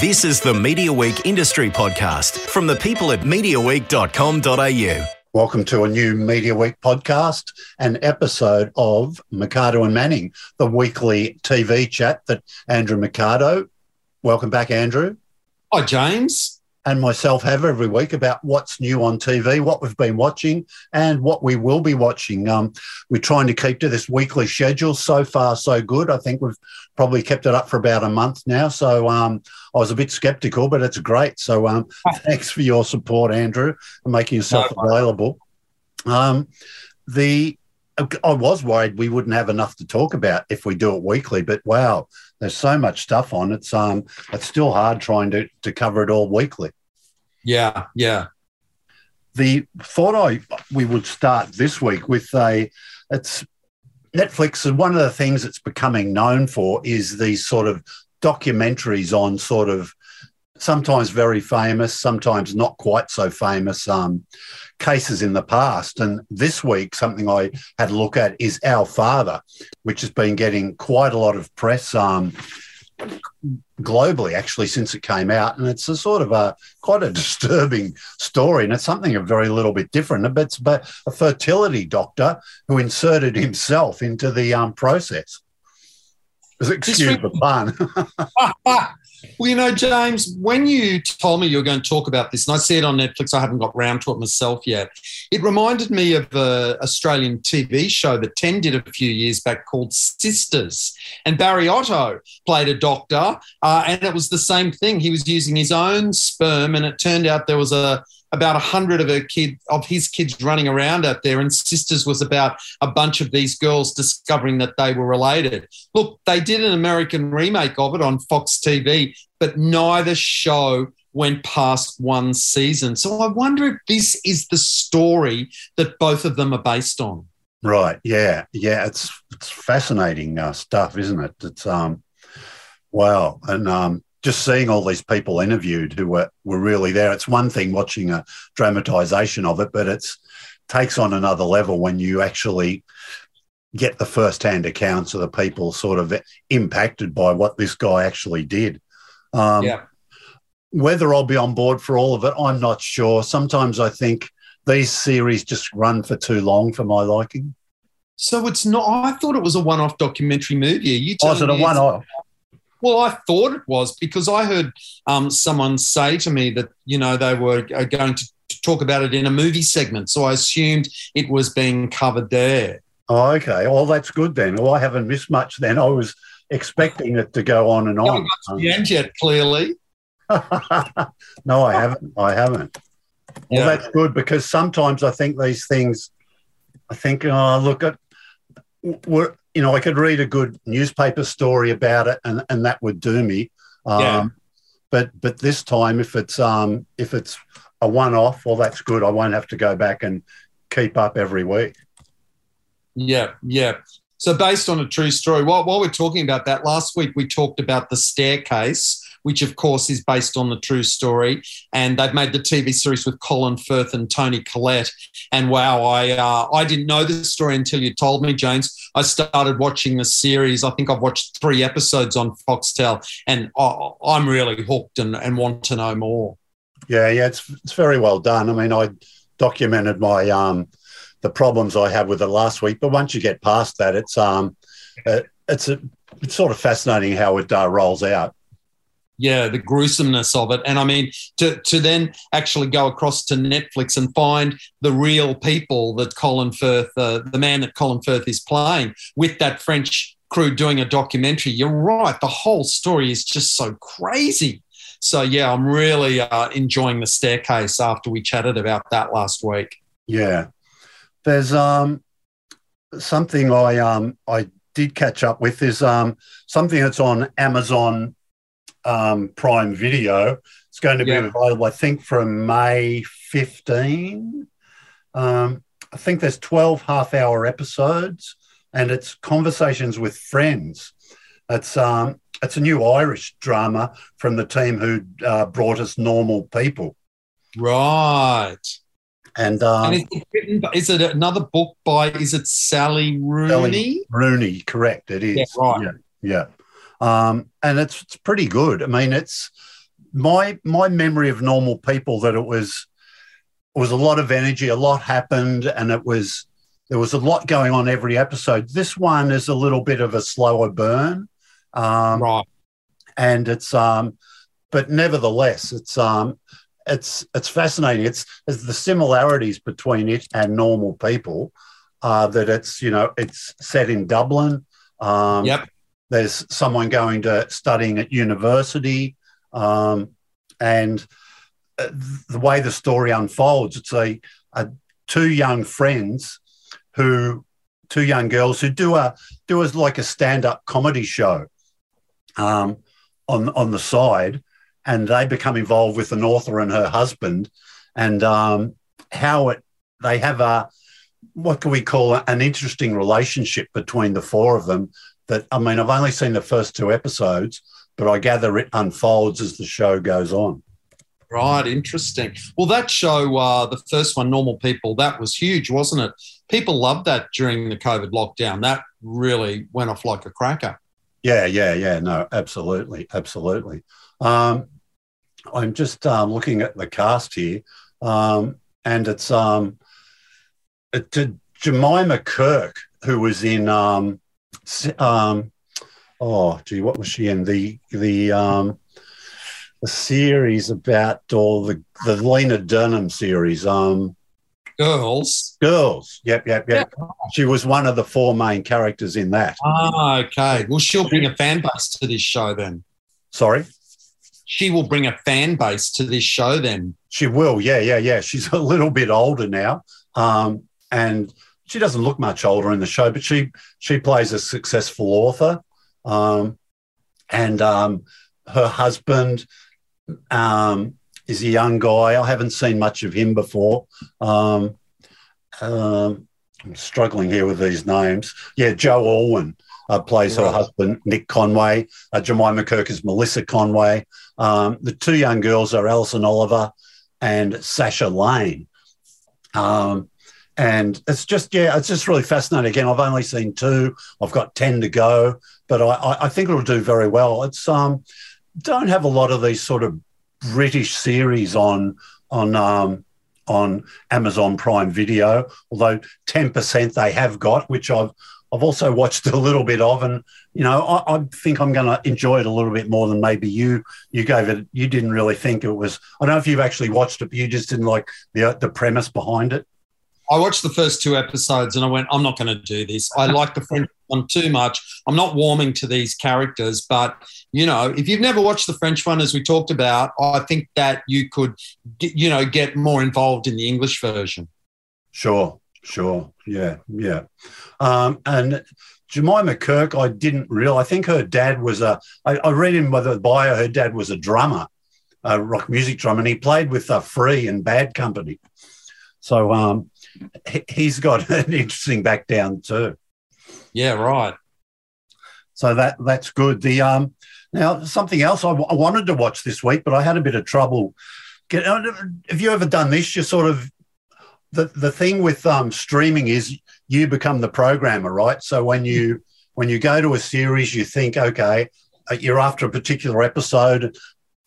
This is the Media Week Industry Podcast from the people at MediaWeek.com.au. Welcome to a new Media Week podcast, an episode of Mercado and Manning, the weekly TV chat that Andrew Mercado, welcome back, Andrew. Hi, James and myself have every week about what's new on TV, what we've been watching, and what we will be watching. Um, we're trying to keep to this weekly schedule. So far, so good. I think we've probably kept it up for about a month now. So um, I was a bit skeptical, but it's great. So um, thanks for your support, Andrew, and making yourself no, available. Um, the I was worried we wouldn't have enough to talk about if we do it weekly, but wow, there's so much stuff on. It's um, it's still hard trying to to cover it all weekly. Yeah, yeah. The thought I we would start this week with a it's Netflix and one of the things it's becoming known for is these sort of documentaries on sort of sometimes very famous, sometimes not quite so famous um, cases in the past. And this week, something I had a look at is Our Father, which has been getting quite a lot of press um, globally, actually, since it came out. And it's a sort of a quite a disturbing story. And it's something a very little bit different. It's about a fertility doctor who inserted himself into the um, process. Excuse the pun. Well, you know, James, when you told me you were going to talk about this, and I see it on Netflix, I haven't got round to it myself yet. It reminded me of an Australian TV show that Ten did a few years back called Sisters. And Barry Otto played a doctor, uh, and it was the same thing. He was using his own sperm, and it turned out there was a about a hundred of her kid of his kids running around out there, and Sisters was about a bunch of these girls discovering that they were related. Look, they did an American remake of it on Fox TV, but neither show went past one season. So I wonder if this is the story that both of them are based on. Right. Yeah. Yeah. It's it's fascinating uh, stuff, isn't it? It's um, wow, and um, just seeing all these people interviewed who were, were really there. It's one thing watching a dramatization of it, but it's takes on another level when you actually get the first-hand accounts of the people sort of impacted by what this guy actually did. Um, yeah. Whether I'll be on board for all of it, I'm not sure. Sometimes I think these series just run for too long for my liking. So it's not. I thought it was a one-off documentary movie. Are you was it a one-off? Well, I thought it was because I heard um, someone say to me that you know they were uh, going to talk about it in a movie segment, so I assumed it was being covered there. Oh, okay. Well, that's good then. Well, I haven't missed much then. I was expecting it to go on and on. Not the end yet, clearly. no, I haven't. I haven't. Well, yeah. that's good because sometimes I think these things. I think, oh, look at we're you know, I could read a good newspaper story about it, and, and that would do me. Um, yeah. But but this time, if it's um if it's a one off, well, that's good. I won't have to go back and keep up every week. Yeah, yeah. So based on a true story, while, while we're talking about that, last week we talked about the staircase which of course is based on the true story. And they've made the TV series with Colin Firth and Toni Collette. And wow, I uh, I didn't know this story until you told me, James. I started watching the series. I think I've watched three episodes on Foxtel, and I'm really hooked and, and want to know more. Yeah, yeah, it's it's very well done. I mean, I documented my um the problems I had with it last week, but once you get past that, it's um uh, it's a, it's sort of fascinating how it uh, rolls out yeah, the gruesomeness of it. And I mean, to, to then actually go across to Netflix and find the real people that Colin Firth, uh, the man that Colin Firth is playing, with that French crew doing a documentary. You're right. The whole story is just so crazy. So, yeah, I'm really uh, enjoying the staircase after we chatted about that last week. Yeah. There's um, something I um, I did catch up with is um, something that's on Amazon um, Prime Video. It's going to be yeah. available, I think, from May 15. Um, I think there's 12 half hour episodes and it's conversations with friends. It's, um, it's a new Irish drama from the team who uh, brought us Normal People. Right. And, um, and is, it is, it another book by, is it Sally Rooney? Sally Rooney, correct. It is. Yeah, right. Yeah. yeah um, and it's, it's pretty good. I mean, it's my my memory of normal people that it was it was a lot of energy, a lot happened, and it was there was a lot going on every episode. This one is a little bit of a slower burn, um, right? And it's um, but nevertheless, it's um, it's it's fascinating. It's, it's the similarities between it and normal people. Uh, that it's you know it's set in Dublin. Um, yep. There's someone going to studying at university, um, and uh, the way the story unfolds, it's a, a two young friends who two young girls who do a do as like a stand-up comedy show um, on on the side, and they become involved with an author and her husband, and um, how it they have a what can we call an interesting relationship between the four of them. That I mean, I've only seen the first two episodes, but I gather it unfolds as the show goes on. Right, interesting. Well, that show, uh, the first one, Normal People, that was huge, wasn't it? People loved that during the COVID lockdown. That really went off like a cracker. Yeah, yeah, yeah. No, absolutely, absolutely. Um, I'm just um, looking at the cast here, um, and it's um, it, Jemima Kirk, who was in um, um, oh, gee, what was she in the the um, the series about all the the Lena Dunham series? Um, Girls. Girls. Yep, yep, yep. Yeah. She was one of the four main characters in that. Ah, okay. Well, she'll bring a fan base to this show then. Sorry she will bring a fan base to this show then. She will, yeah, yeah, yeah. She's a little bit older now. Um, and she doesn't look much older in the show, but she she plays a successful author. Um, and um, her husband um, is a young guy. I haven't seen much of him before. Um, um, I'm struggling here with these names. Yeah, Joe Alwyn uh, plays right. her husband, Nick Conway. Uh, Jemima Kirk is Melissa Conway. Um, the two young girls are Alison Oliver and Sasha Lane. Um, and it's just, yeah, it's just really fascinating. Again, I've only seen two. I've got 10 to go, but I, I think it'll do very well. It's, um, don't have a lot of these sort of British series on, on, um, on Amazon Prime Video, although 10% they have got, which I've I've also watched a little bit of, and you know, I, I think I'm going to enjoy it a little bit more than maybe you. You gave it. You didn't really think it was. I don't know if you've actually watched it, but you just didn't like the the premise behind it. I watched the first two episodes and I went, I'm not going to do this. I like the French one too much. I'm not warming to these characters, but you know, if you've never watched the French one, as we talked about, I think that you could, you know, get more involved in the English version. Sure, sure, yeah, yeah. Um, and Jemima Kirk, I didn't real. I think her dad was a. I, I read in the bio, her dad was a drummer, a rock music drummer, and he played with a Free and Bad Company. So um, he, has got an interesting background too. Yeah, right. So that that's good. The um, now something else I, w- I wanted to watch this week, but I had a bit of trouble. Get, have you ever done this? You sort of the the thing with um, streaming is you become the programmer, right? So when you when you go to a series, you think, okay, uh, you're after a particular episode.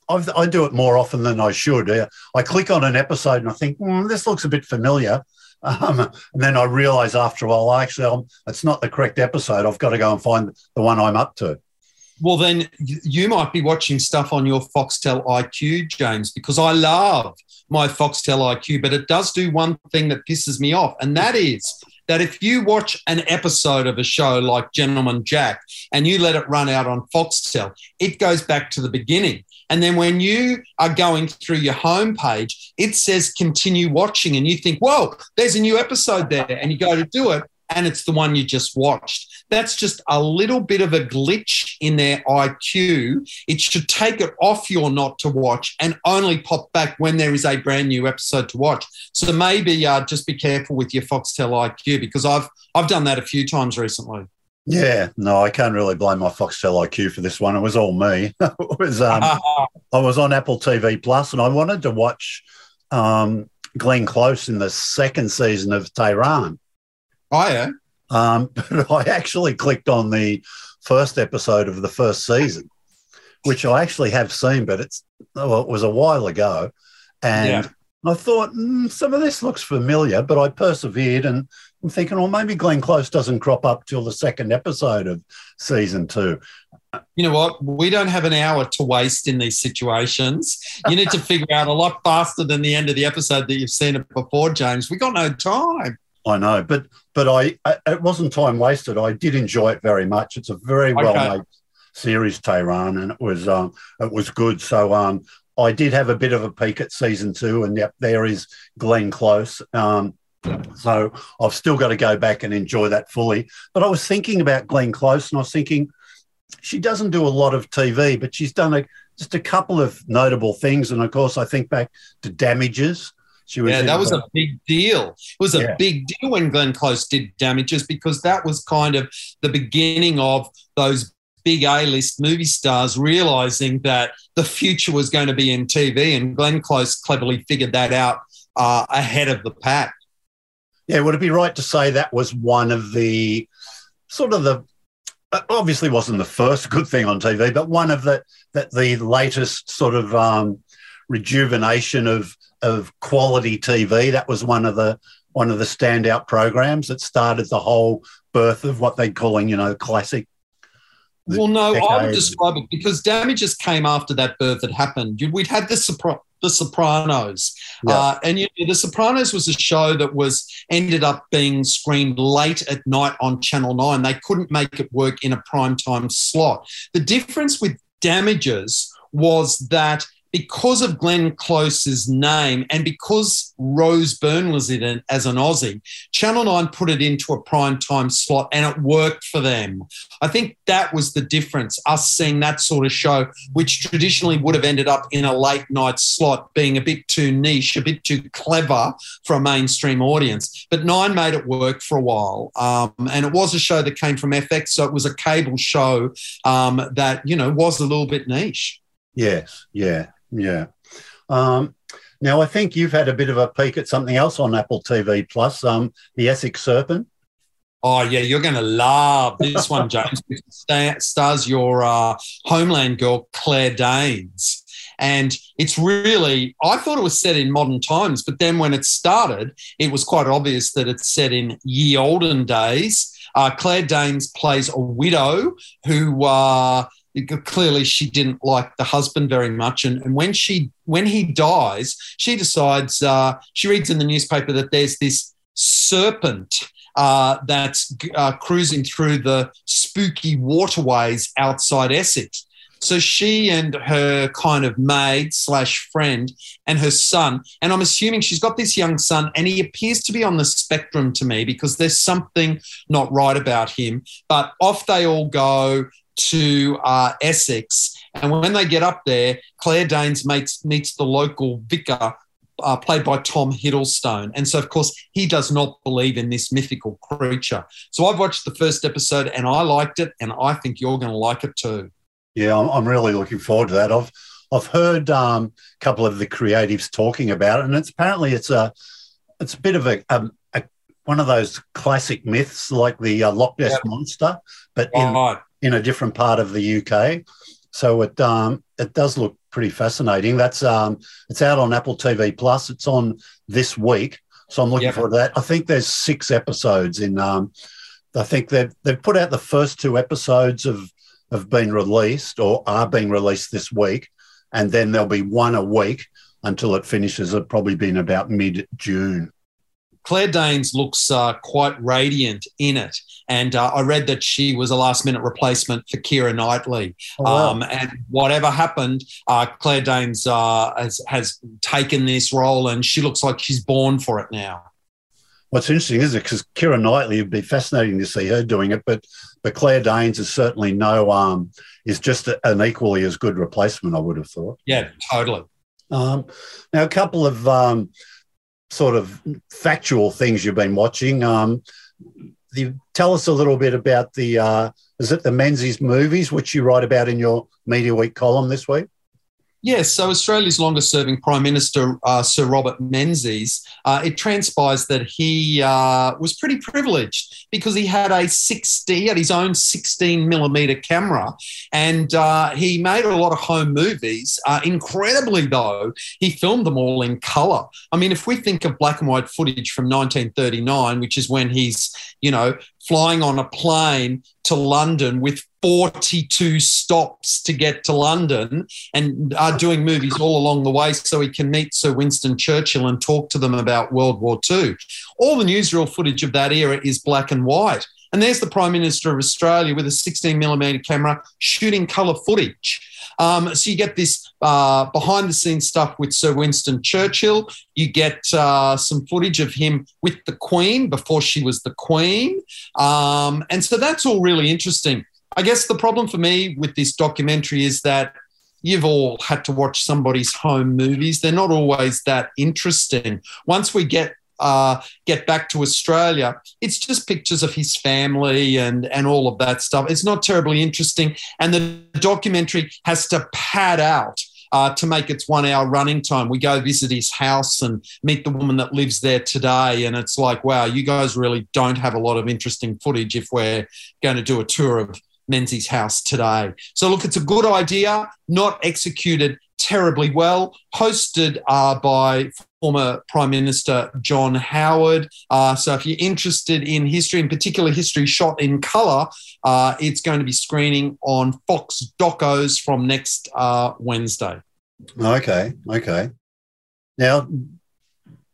I've, i do it more often than I should. Uh, I click on an episode and I think, mm, this looks a bit familiar. Um, and then I realize after a while, actually, I'm, it's not the correct episode. I've got to go and find the one I'm up to. Well, then you might be watching stuff on your Foxtel IQ, James, because I love my Foxtel IQ, but it does do one thing that pisses me off, and that is that if you watch an episode of a show like Gentleman Jack and you let it run out on Foxtel, it goes back to the beginning. And then when you are going through your homepage, it says continue watching, and you think, whoa, there's a new episode there. And you go to do it, and it's the one you just watched. That's just a little bit of a glitch in their IQ. It should take it off your not to watch and only pop back when there is a brand new episode to watch. So maybe uh, just be careful with your Foxtel IQ because I've I've done that a few times recently. Yeah, no, I can't really blame my Foxtel IQ for this one. It was all me. it was um, I was on Apple TV Plus and I wanted to watch um, Glenn Close in the second season of Tehran. Oh yeah. Um, but I actually clicked on the first episode of the first season, which I actually have seen, but it's well, it was a while ago, and yeah. I thought mm, some of this looks familiar, but I persevered, and I'm thinking, well, maybe Glenn Close doesn't crop up till the second episode of season two. You know what? We don't have an hour to waste in these situations. You need to figure out a lot faster than the end of the episode that you've seen it before, James. We got no time. I know, but but I, I, it wasn't time wasted. I did enjoy it very much. It's a very well okay. made series, Tehran, and it was um it was good. So um I did have a bit of a peek at season two, and yep, there is Glenn Close. Um, so I've still got to go back and enjoy that fully. But I was thinking about Glenn Close, and I was thinking she doesn't do a lot of TV, but she's done a, just a couple of notable things. And of course, I think back to Damages she was yeah, that was a big deal. It was a yeah. big deal when Glenn Close did damages because that was kind of the beginning of those big A-list movie stars realizing that the future was going to be in TV, and Glenn Close cleverly figured that out uh, ahead of the pack. Yeah, would it be right to say that was one of the sort of the obviously wasn't the first good thing on TV, but one of the that the latest sort of um, rejuvenation of of quality TV. That was one of the one of the standout programs that started the whole birth of what they're calling, you know, classic. Well, no, decade. I would describe it because Damages came after that birth had happened. We'd had the Sopra- the Sopranos, yeah. uh, and you know, the Sopranos was a show that was ended up being screened late at night on Channel Nine. They couldn't make it work in a prime time slot. The difference with Damages was that because of Glenn Close's name and because Rose Byrne was in it as an Aussie, Channel 9 put it into a prime time slot and it worked for them. I think that was the difference, us seeing that sort of show, which traditionally would have ended up in a late night slot, being a bit too niche, a bit too clever for a mainstream audience. But Nine made it work for a while. Um, and it was a show that came from FX, so it was a cable show um, that, you know, was a little bit niche. Yes, yeah, yeah. Um, now, I think you've had a bit of a peek at something else on Apple TV Plus, um, the Essex Serpent. Oh yeah, you're going to love this one, James. It stars your uh, Homeland girl Claire Danes, and it's really. I thought it was set in modern times, but then when it started, it was quite obvious that it's set in ye olden days. Uh, Claire Danes plays a widow who uh, clearly she didn't like the husband very much. And, and when she when he dies she decides uh, she reads in the newspaper that there's this serpent uh, that's uh, cruising through the spooky waterways outside essex. So she and her kind of maid slash friend and her son, and I'm assuming she's got this young son, and he appears to be on the spectrum to me because there's something not right about him. But off they all go to uh, Essex. And when they get up there, Claire Danes meets, meets the local vicar, uh, played by Tom Hiddleston. And so, of course, he does not believe in this mythical creature. So I've watched the first episode and I liked it, and I think you're going to like it too. Yeah, I'm really looking forward to that. I've I've heard um, a couple of the creatives talking about it, and it's apparently it's a it's a bit of a, a, a one of those classic myths like the uh, Loch Ness monster, but in, right in a different part of the UK. So it um, it does look pretty fascinating. That's um, it's out on Apple TV Plus. It's on this week, so I'm looking yep. forward to that. I think there's six episodes in. Um, I think they've they've put out the first two episodes of have been released or are being released this week, and then there'll be one a week until it finishes. It'll probably be in about mid June. Claire Danes looks uh, quite radiant in it. And uh, I read that she was a last minute replacement for Keira Knightley. Oh, wow. um, and whatever happened, uh, Claire Danes uh, has, has taken this role and she looks like she's born for it now. What's interesting is it because Keira Knightley would be fascinating to see her doing it, but but Claire Danes is certainly no um is just an equally as good replacement. I would have thought. Yeah, totally. Um, now a couple of um, sort of factual things you've been watching. Um, you tell us a little bit about the uh, is it the Menzies movies, which you write about in your Media Week column this week? Yes, so Australia's longest serving Prime Minister, uh, Sir Robert Menzies, uh, it transpires that he uh, was pretty privileged because he had a 60, he had his own 16 millimeter camera and uh, he made a lot of home movies. Uh, incredibly, though, he filmed them all in color. I mean, if we think of black and white footage from 1939, which is when he's, you know, flying on a plane to London with 42 stops to get to London and are doing movies all along the way so he can meet Sir Winston Churchill and talk to them about World War II. All the newsreel footage of that era is black and white. And there's the Prime Minister of Australia with a 16 millimeter camera shooting colour footage. Um, so you get this uh, behind the scenes stuff with Sir Winston Churchill. You get uh, some footage of him with the Queen before she was the Queen. Um, and so that's all really interesting. I guess the problem for me with this documentary is that you've all had to watch somebody's home movies. They're not always that interesting. Once we get uh, get back to Australia, it's just pictures of his family and and all of that stuff. It's not terribly interesting, and the documentary has to pad out. Uh, to make its one hour running time. We go visit his house and meet the woman that lives there today. And it's like, wow, you guys really don't have a lot of interesting footage if we're going to do a tour of Menzies' house today. So, look, it's a good idea, not executed terribly well, hosted uh, by former Prime Minister John Howard. Uh, so, if you're interested in history, in particular history shot in colour, uh, it's going to be screening on Fox Docos from next uh, Wednesday. Okay, okay. Now,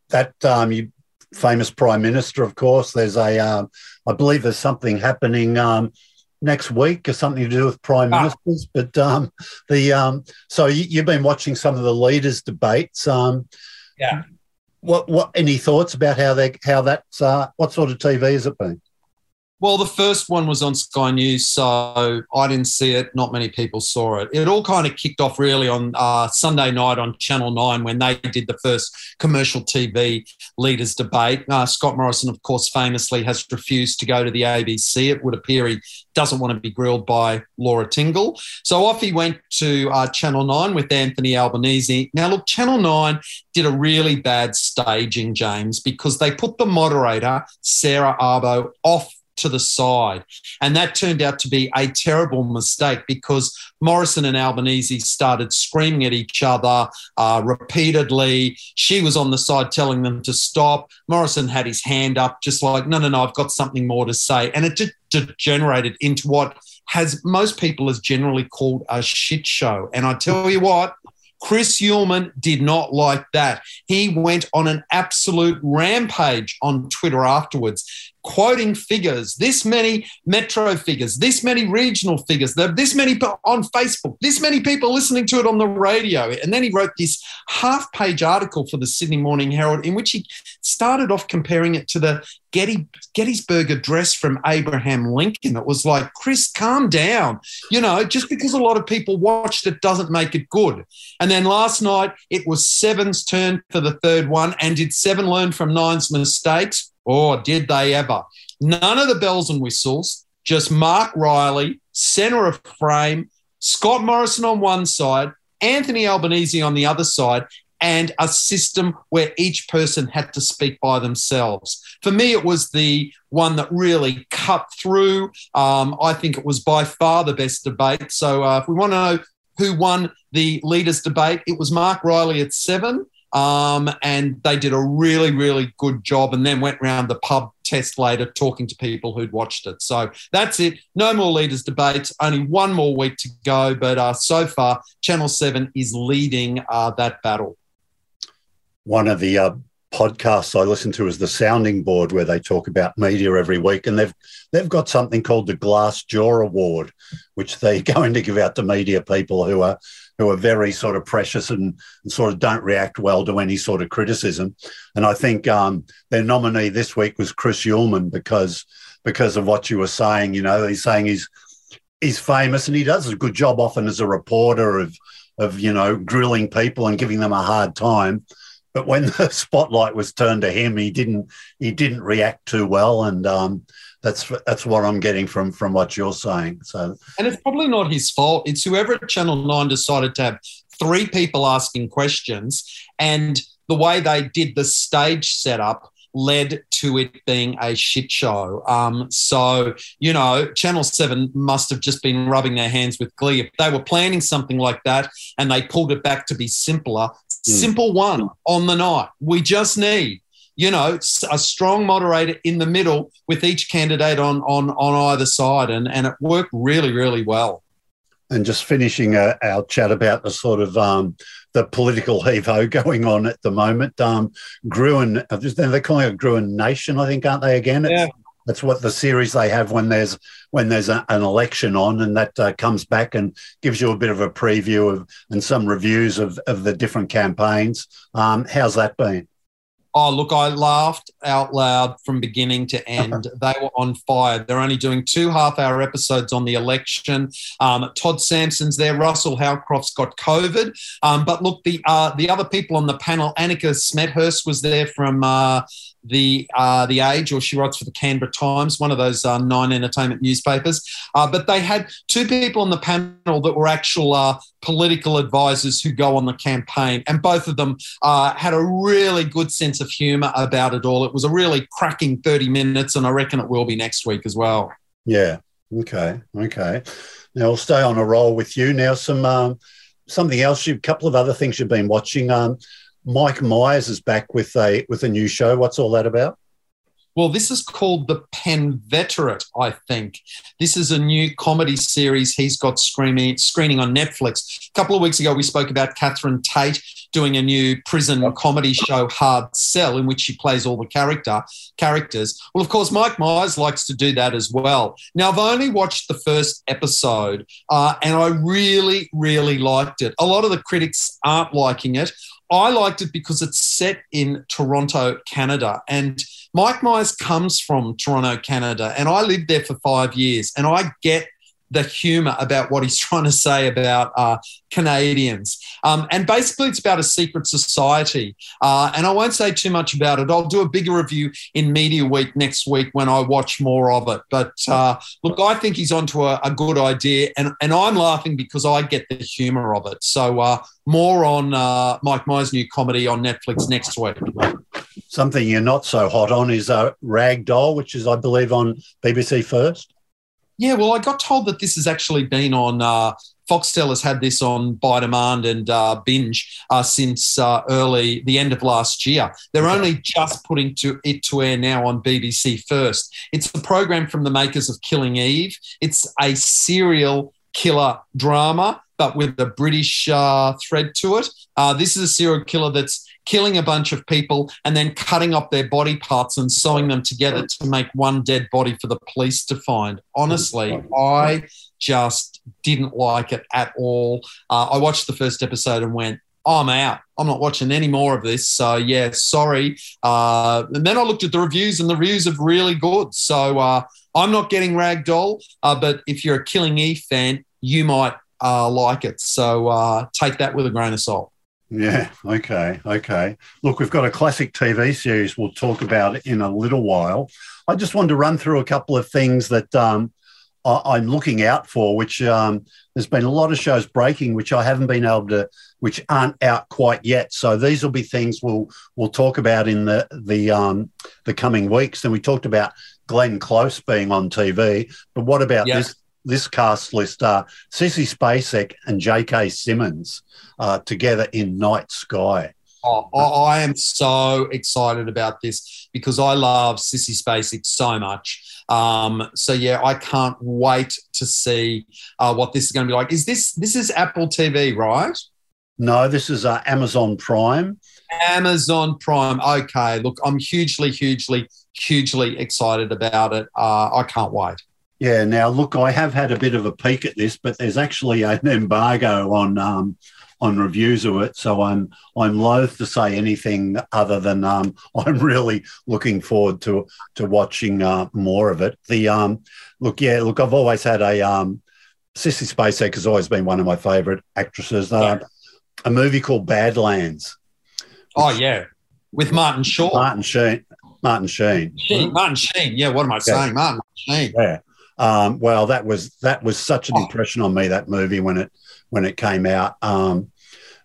that um, you famous Prime Minister, of course, there's a, um, I believe there's something happening. Um, next week or something to do with prime ah. ministers. But um, the um, so you, have been watching some of the leaders' debates. Um, yeah. What what any thoughts about how they how that's uh, what sort of TV has it been? Well, the first one was on Sky News, so I didn't see it. Not many people saw it. It all kind of kicked off really on uh, Sunday night on Channel 9 when they did the first commercial TV leaders debate. Uh, Scott Morrison, of course, famously has refused to go to the ABC. It would appear he doesn't want to be grilled by Laura Tingle. So off he went to uh, Channel 9 with Anthony Albanese. Now, look, Channel 9 did a really bad staging, James, because they put the moderator, Sarah Abo, off to the side. And that turned out to be a terrible mistake because Morrison and Albanese started screaming at each other uh, repeatedly. She was on the side telling them to stop. Morrison had his hand up, just like, no, no, no, I've got something more to say. And it degenerated into what has most people has generally called a shit show. And I tell you what, Chris Uhlmann did not like that. He went on an absolute rampage on Twitter afterwards, quoting figures, this many metro figures, this many regional figures, this many on Facebook, this many people listening to it on the radio. And then he wrote this half page article for the Sydney Morning Herald in which he started off comparing it to the Getty, Gettysburg Address from Abraham Lincoln. It was like, Chris, calm down. You know, just because a lot of people watched it doesn't make it good. And then last night, it was Seven's turn for the third one. And did Seven learn from Nine's mistakes? Or did they ever? None of the bells and whistles, just Mark Riley, center of frame, Scott Morrison on one side, Anthony Albanese on the other side, and a system where each person had to speak by themselves. For me, it was the one that really cut through. Um, I think it was by far the best debate. So, uh, if we want to know who won the leaders' debate, it was Mark Riley at seven. Um, and they did a really, really good job and then went round the pub test later talking to people who'd watched it. So that's it. No more leaders' debates. Only one more week to go. But uh, so far, Channel 7 is leading uh, that battle. One of the uh, podcasts I listen to is the Sounding Board, where they talk about media every week, and they've they've got something called the Glass Jaw Award, which they're going to give out to media people who are who are very sort of precious and, and sort of don't react well to any sort of criticism. And I think um, their nominee this week was Chris Uhlmann because because of what you were saying. You know, he's saying he's he's famous and he does a good job often as a reporter of of you know grilling people and giving them a hard time. But when the spotlight was turned to him, he didn't he didn't react too well, and um, that's that's what I'm getting from from what you're saying. So, and it's probably not his fault. It's whoever at Channel Nine decided to have three people asking questions, and the way they did the stage setup led to it being a shit show. Um, so, you know, Channel 7 must have just been rubbing their hands with glee. If they were planning something like that and they pulled it back to be simpler, mm. simple one on the night. We just need you know, a strong moderator in the middle with each candidate on on on either side, and and it worked really really well. And just finishing uh, our chat about the sort of um, the political heave ho going on at the moment. Um, Gruen, uh, they're calling it Gruen Nation, I think, aren't they? Again, it's, yeah. That's what the series they have when there's when there's a, an election on, and that uh, comes back and gives you a bit of a preview of and some reviews of of the different campaigns. Um, how's that been? Oh, look, I laughed out loud from beginning to end. they were on fire. They're only doing two half hour episodes on the election. Um, Todd Sampson's there. Russell Howcroft's got COVID. Um, but look, the uh, the other people on the panel, Annika Smethurst was there from uh, the uh, the Age, or she writes for the Canberra Times, one of those uh, nine entertainment newspapers. Uh, but they had two people on the panel that were actual uh, political advisors who go on the campaign, and both of them uh, had a really good sense of humour about it all. It was a really cracking thirty minutes, and I reckon it will be next week as well. Yeah. Okay. Okay. Now we'll stay on a roll with you. Now some um, something else. You A couple of other things you've been watching. Um, Mike Myers is back with a with a new show. What's all that about? Well, this is called The Pentaverate, I think. This is a new comedy series he's got screening, screening on Netflix. A couple of weeks ago, we spoke about Catherine Tate doing a new prison comedy show, Hard Cell, in which she plays all the character characters. Well, of course, Mike Myers likes to do that as well. Now, I've only watched the first episode, uh, and I really, really liked it. A lot of the critics aren't liking it. I liked it because it's set in Toronto, Canada. And Mike Myers comes from Toronto, Canada. And I lived there for five years. And I get the humor about what he's trying to say about uh, Canadians. Um, and basically, it's about a secret society. Uh, and I won't say too much about it. I'll do a bigger review in Media Week next week when I watch more of it. But uh, look, I think he's onto a, a, good idea. And, and I'm laughing because I get the humor of it. So, uh, more on uh, Mike Myers' new comedy on Netflix next week. Something you're not so hot on is uh, Ragdoll, which is, I believe, on BBC First. Yeah, well, I got told that this has actually been on. Uh, Foxtel has had this on by demand and uh, binge uh, since uh, early the end of last year. They're only just putting to it to air now on BBC First. It's a program from the makers of Killing Eve. It's a serial killer drama, but with a British uh, thread to it. Uh, this is a serial killer that's killing a bunch of people and then cutting up their body parts and sewing them together to make one dead body for the police to find. Honestly, I just didn't like it at all. Uh, I watched the first episode and went, I'm out. I'm not watching any more of this. So, yeah, sorry. Uh, and then I looked at the reviews, and the reviews are really good. So, uh, I'm not getting Ragdoll, uh, but if you're a Killing Eve fan, you might uh, like it. So, uh, take that with a grain of salt. Yeah. Okay. Okay. Look, we've got a classic TV series we'll talk about in a little while. I just wanted to run through a couple of things that um, I, am looking out for, which um, there's been a lot of shows breaking, which I haven't been able to, which aren't out quite yet. So these will be things we'll we'll talk about in the the um, the coming weeks. And we talked about Glenn Close being on TV, but what about this this cast list are Sissy Spacek and J.K. Simmons uh, together in Night Sky. Oh, I am so excited about this because I love Sissy Spacek so much. Um, so yeah, I can't wait to see uh, what this is going to be like. Is this this is Apple TV, right? No, this is uh, Amazon Prime. Amazon Prime. Okay, look, I'm hugely, hugely, hugely excited about it. Uh, I can't wait. Yeah. Now, look, I have had a bit of a peek at this, but there's actually an embargo on um, on reviews of it, so I'm I'm loath to say anything other than um, I'm really looking forward to to watching uh, more of it. The um, look, yeah, look, I've always had a um, Sissy Spacek has always been one of my favourite actresses. Uh, yeah. A movie called Badlands. Oh yeah, with Martin Short. Martin Sheen. Martin Sheen. Sheen. Martin Sheen. Yeah. What am I saying? Martin Sheen. Yeah. Um, well, that was that was such an oh. impression on me that movie when it when it came out. Um,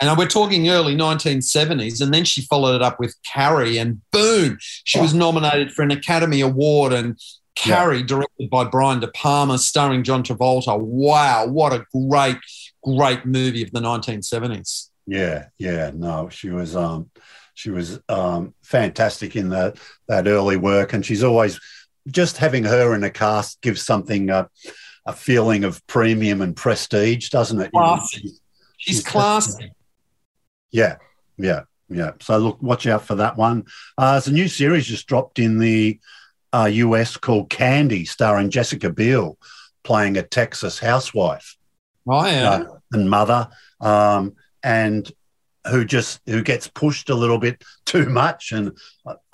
And we're talking early 1970s. And then she followed it up with Carrie, and boom, she Oh. was nominated for an Academy Award. And Carrie, directed by Brian De Palma, starring John Travolta. Wow, what a great, great movie of the 1970s. Yeah, yeah, no, she was um she was um fantastic in that that early work and she's always just having her in a cast gives something uh, a feeling of premium and prestige, doesn't it? You know, she's- She's She's classy. yeah, yeah, yeah. So look, watch out for that one. Uh, there's a new series just dropped in the uh, US called Candy, starring Jessica Biel, playing a Texas housewife. Oh, yeah. uh, and mother, um, and who just who gets pushed a little bit too much. And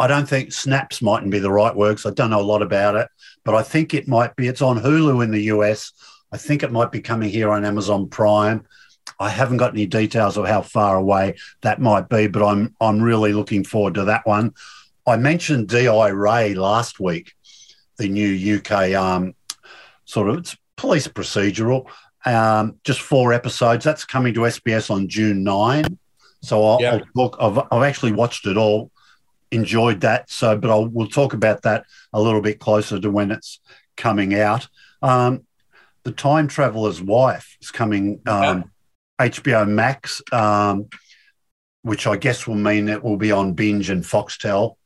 I- don't think snaps mightn't be the right word 'cause I don't know a lot about it, but I think it might be. It's on Hulu in the US. I think it might be coming here on Amazon Prime. I haven't got any details of how far away that might be, but I'm I'm really looking forward to that one. I mentioned DI Ray last week, the new UK um, sort of it's police procedural. Um, just four episodes. That's coming to SBS on June 9. So I'll, Yeah. I'll look, I've, I've actually watched it all, enjoyed that. So, but I'll, we'll talk about that a little bit closer to when it's coming out. Um, the Time Traveler's Wife is coming, um, HBO Max, um, which I guess will mean it will be on Binge and Foxtel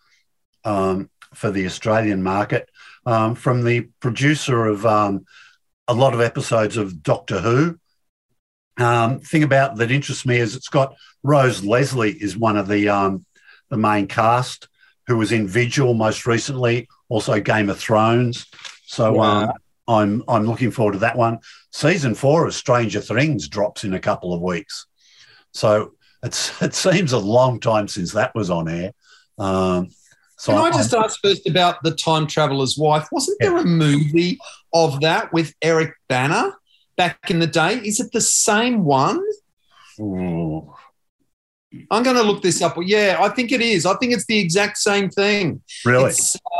um, for the Australian market. Um, from the producer of um, a lot of episodes of Doctor Who. Um, thing about that interests me is it's got Rose Leslie is one of the um, the main cast who was in Vigil most recently, also Game of Thrones. So Wow. um, I'm I'm looking forward to that one. Season four of Stranger Things drops in a couple of weeks, so it's it seems a long time since that was on air. Um, so Can I I'm- just ask first about the time traveler's wife? Wasn't there a movie of that with Eric Bana back in the day? Is it the same one? Ooh. I'm going to look this up. Yeah, I think it is. I think it's the exact same thing. really?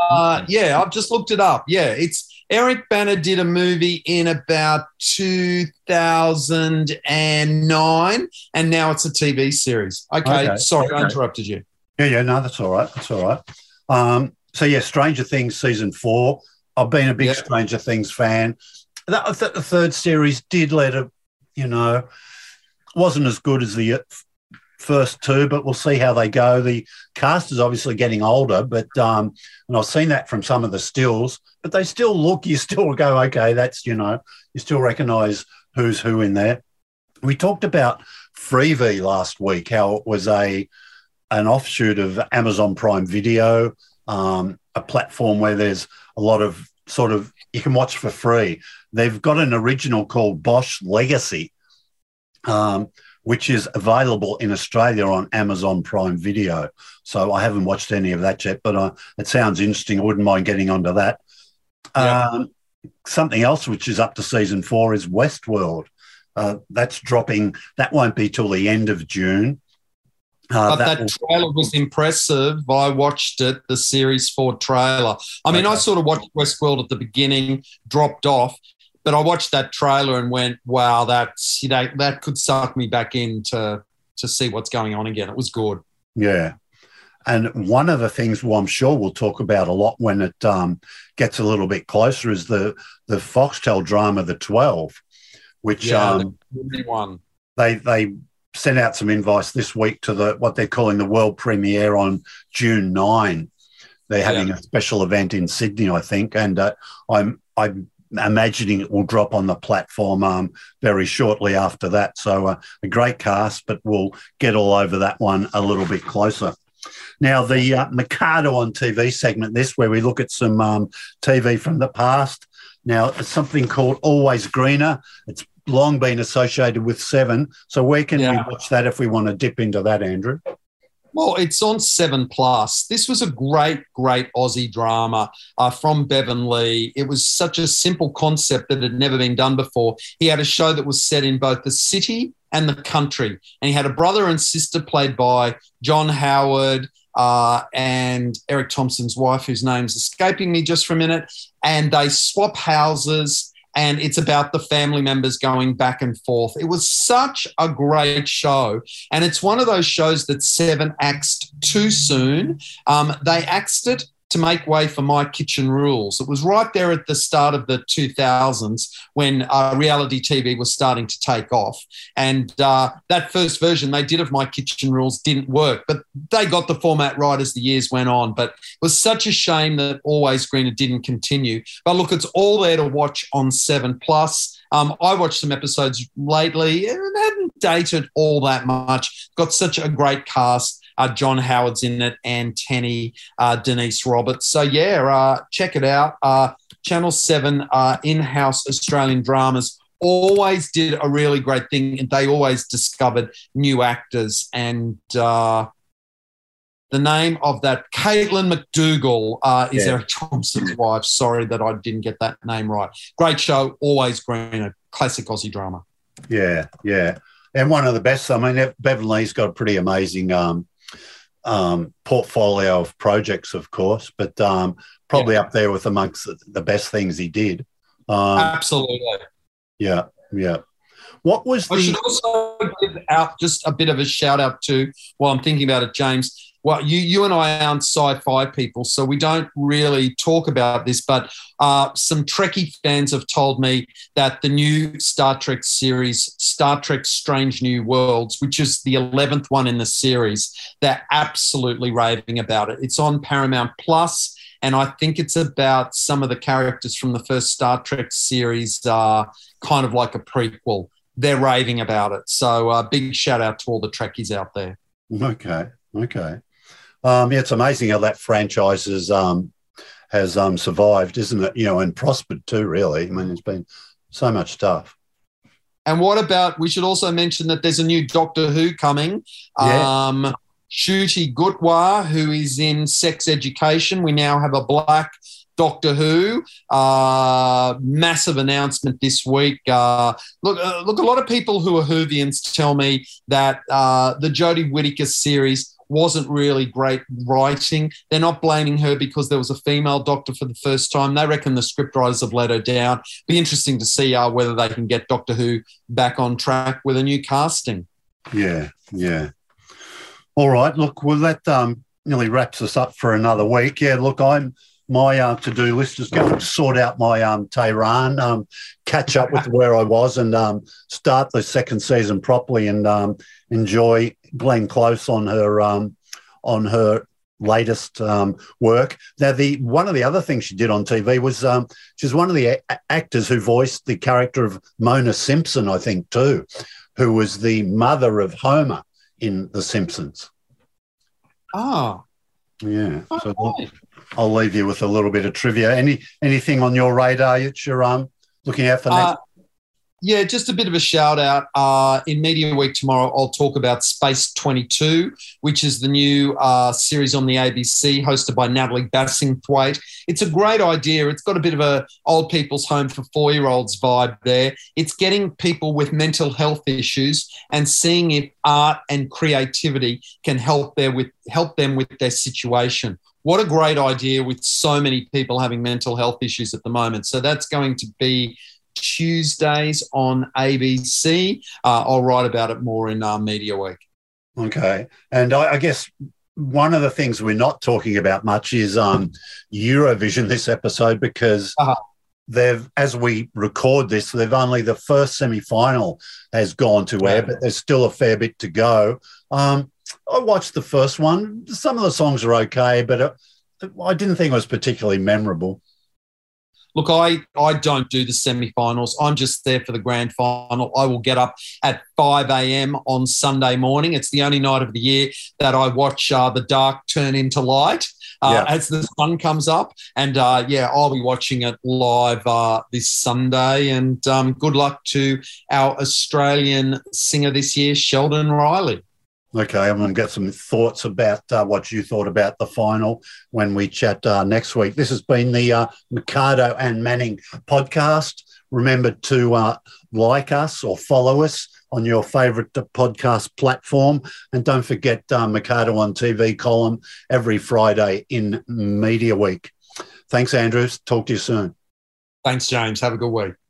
Uh, yeah, I've just looked it up. Yeah, it's Eric Bana did a movie in about 2009, and now it's a TV series. Okay, Okay, sorry, I interrupted you. Yeah, yeah, no, that's all right. That's all right. Um, so yeah, Stranger Things season four. I've been a big Yeah. Stranger Things fan. That, that the third series did let it, you know, wasn't as good as the uh, first two, but we'll see how they go. The cast is obviously getting older, but um, and I've seen that from some of the stills, but they still look. You still go, okay, that's you know, you still recognise who's who in there. We talked about Freevee last week, how it was a an offshoot of Amazon Prime Video, um, a platform where there's a lot of sort of you can watch for free. They've got an original called Bosch Legacy, um, which is available in Australia on Amazon Prime Video. So I haven't watched any of that yet, but uh, it sounds interesting. I wouldn't mind getting onto that. Yeah. Um, something else which is up to season four is Westworld. Uh, that's dropping. That won't be till the end of June. Uh, But that, will- trailer was impressive. I watched it, the series four trailer. I mean, I sort of watched Westworld at the beginning, dropped off, but I watched that trailer and went, "Wow, that's you know that could suck me back in to to see what's going on again." It was good. Yeah. And one of the things, well, I'm sure we'll talk about a lot when it um, gets a little bit closer, is the the Foxtel drama, The Twelve, which Yeah, um, the one. they they sent out some invites this week to the what they're calling the world premiere on June nine. They're having Yeah. a special event in Sydney, I think, and uh, I'm I'm imagining it will drop on the platform um, very shortly after that. So uh, a great cast, but we'll get all over that one a little bit closer. Now, the uh, Mercado on TV segment, this where we look at some um, TV from the past. Now, it's something called Always Greener. It's long been associated with Seven. So, where can Yeah. we watch that if we want to dip into that, Andrew? Well, it's on Seven Plus. This was a great, great Aussie drama uh, from Bevan Lee. It was such a simple concept that had never been done before. He had a show that was set in both the city and the country, and he had a brother and sister played by John Howard uh, and Eric Thompson's wife, whose name's escaping me just for a minute. And they swap houses, and it's about the family members going back and forth. It was such a great show, and it's one of those shows that Seven axed too soon. Um, they axed it to make way for My Kitchen Rules. It was right there at the start of the 2000s when uh, reality TV was starting to take off. And uh, that first version they did of My Kitchen Rules didn't work, but they got the format right as the years went on. But it was such a shame that Always Greener didn't continue. But look, it's all there to watch on 7 Plus. Um, I watched some episodes lately and hadn't dated all that much. Got such a great cast. Uh, John Howard's in it, and Tenney, uh, Denise Roberts. So yeah, uh, check it out. Uh, Channel Seven uh, in-house Australian dramas always did a really great thing, and they always discovered new actors. And uh, the name of that Caitlin McDougall uh, is yeah. Erik Thomson's wife. Sorry that I didn't get that name right. Great show, always greener, classic Aussie drama. Yeah, yeah, and one of the best. I mean, Bevan's got a pretty amazing um, um, portfolio of projects, of course, but um, probably yeah. up there with amongst the best things he did. Um, Absolutely. Yeah, yeah. What was I the? I should also give out just a bit of a shout out to while I'm thinking about it, James well, you you and I aren't sci-fi people, so we don't really talk about this. But uh, some Trekkie fans have told me that the new Star Trek series, Star Trek: Strange New Worlds, which is the eleventh one in the series, they're absolutely raving about it. It's on Paramount Plus, and I think it's about some of the characters from the first Star Trek series, uh, kind of like a prequel. They're raving about it. So, uh, big shout out to all the Trekkies out there. Okay. Okay. Um, yeah, it's amazing how that franchise has um, has um, survived, isn't it? You know, and prospered too. Really, I mean, it's been so much stuff. And what about? We should also mention that there's a new Doctor Who coming. Yeah. Um, Ncuti Gatwa, who is in sex education. We now have a black Doctor Who. Uh, massive announcement this week. Uh, look, uh, look, a lot of people who are Whovians tell me that uh, the Jodie Whittaker series wasn't really great writing. They're not blaming her because there was a female doctor for the first time. They reckon the scriptwriters have let her down. Be interesting to see uh, whether they can get Doctor Who back on track with a new casting. Yeah, yeah. All right. Look, well, that um, nearly wraps us up for another week. Yeah, look, I'm my uh, to-do list is going to sort out my um, Tehran, um, catch up with where I was, and um, start the second season properly, and um, enjoy Glenn Close on her um, on her latest um, work. Now, the one of the other things she did on TV was um, she's one of the a- actors who voiced the character of Mona Simpson, I think, too, who was the mother of Homer in The Simpsons. Ah, yeah. Oh, so right. I'll leave you with a little bit of trivia. Any anything on your radar that you're um, looking out for next? Uh, yeah, just a bit of a shout out. Uh, in Media Week tomorrow, I'll talk about Space 22, which is the new uh, series on the ABC hosted by Natalie Bassingthwaighte. It's a great idea. It's got a bit of a old people's home for four year olds vibe there. It's getting people with mental health issues and seeing if art and creativity can help, their with, help them with their situation what a great idea with so many people having mental health issues at the moment. So that's going to be Tuesdays on ABC. Uh, I'll write about it more in uh, Media Week. Okay. And I, I, guess one of the things we're not talking about much is um, Eurovision this episode because. Uh-huh. They've, as we record this, they've only the first semi-final has gone to air, but there's still a fair bit to go. Um, I watched the first one. Some of the songs are okay, but it, I didn't think it was particularly memorable. Look, I, I don't do the semi-finals. I'm just there for the grand final. I will get up at 5 a.m. on Sunday morning. It's the only night of the year that I watch uh, the dark turn into light. Uh, yeah. as the sun comes up. And uh, yeah, I'll be watching it live uh, this Sunday. And um, good luck to our Australian singer this year, Sheldon Riley. Okay, I'm going to get some thoughts about uh, what you thought about the final when we chat uh, next week. This has been the uh, Mercado and Manning podcast. Remember to uh, like us or follow us on your favourite podcast platform. And don't forget uh, Mercado on TV column every Friday in Media Week. Thanks, Andrews. Talk to you soon. Thanks, James. Have a good week.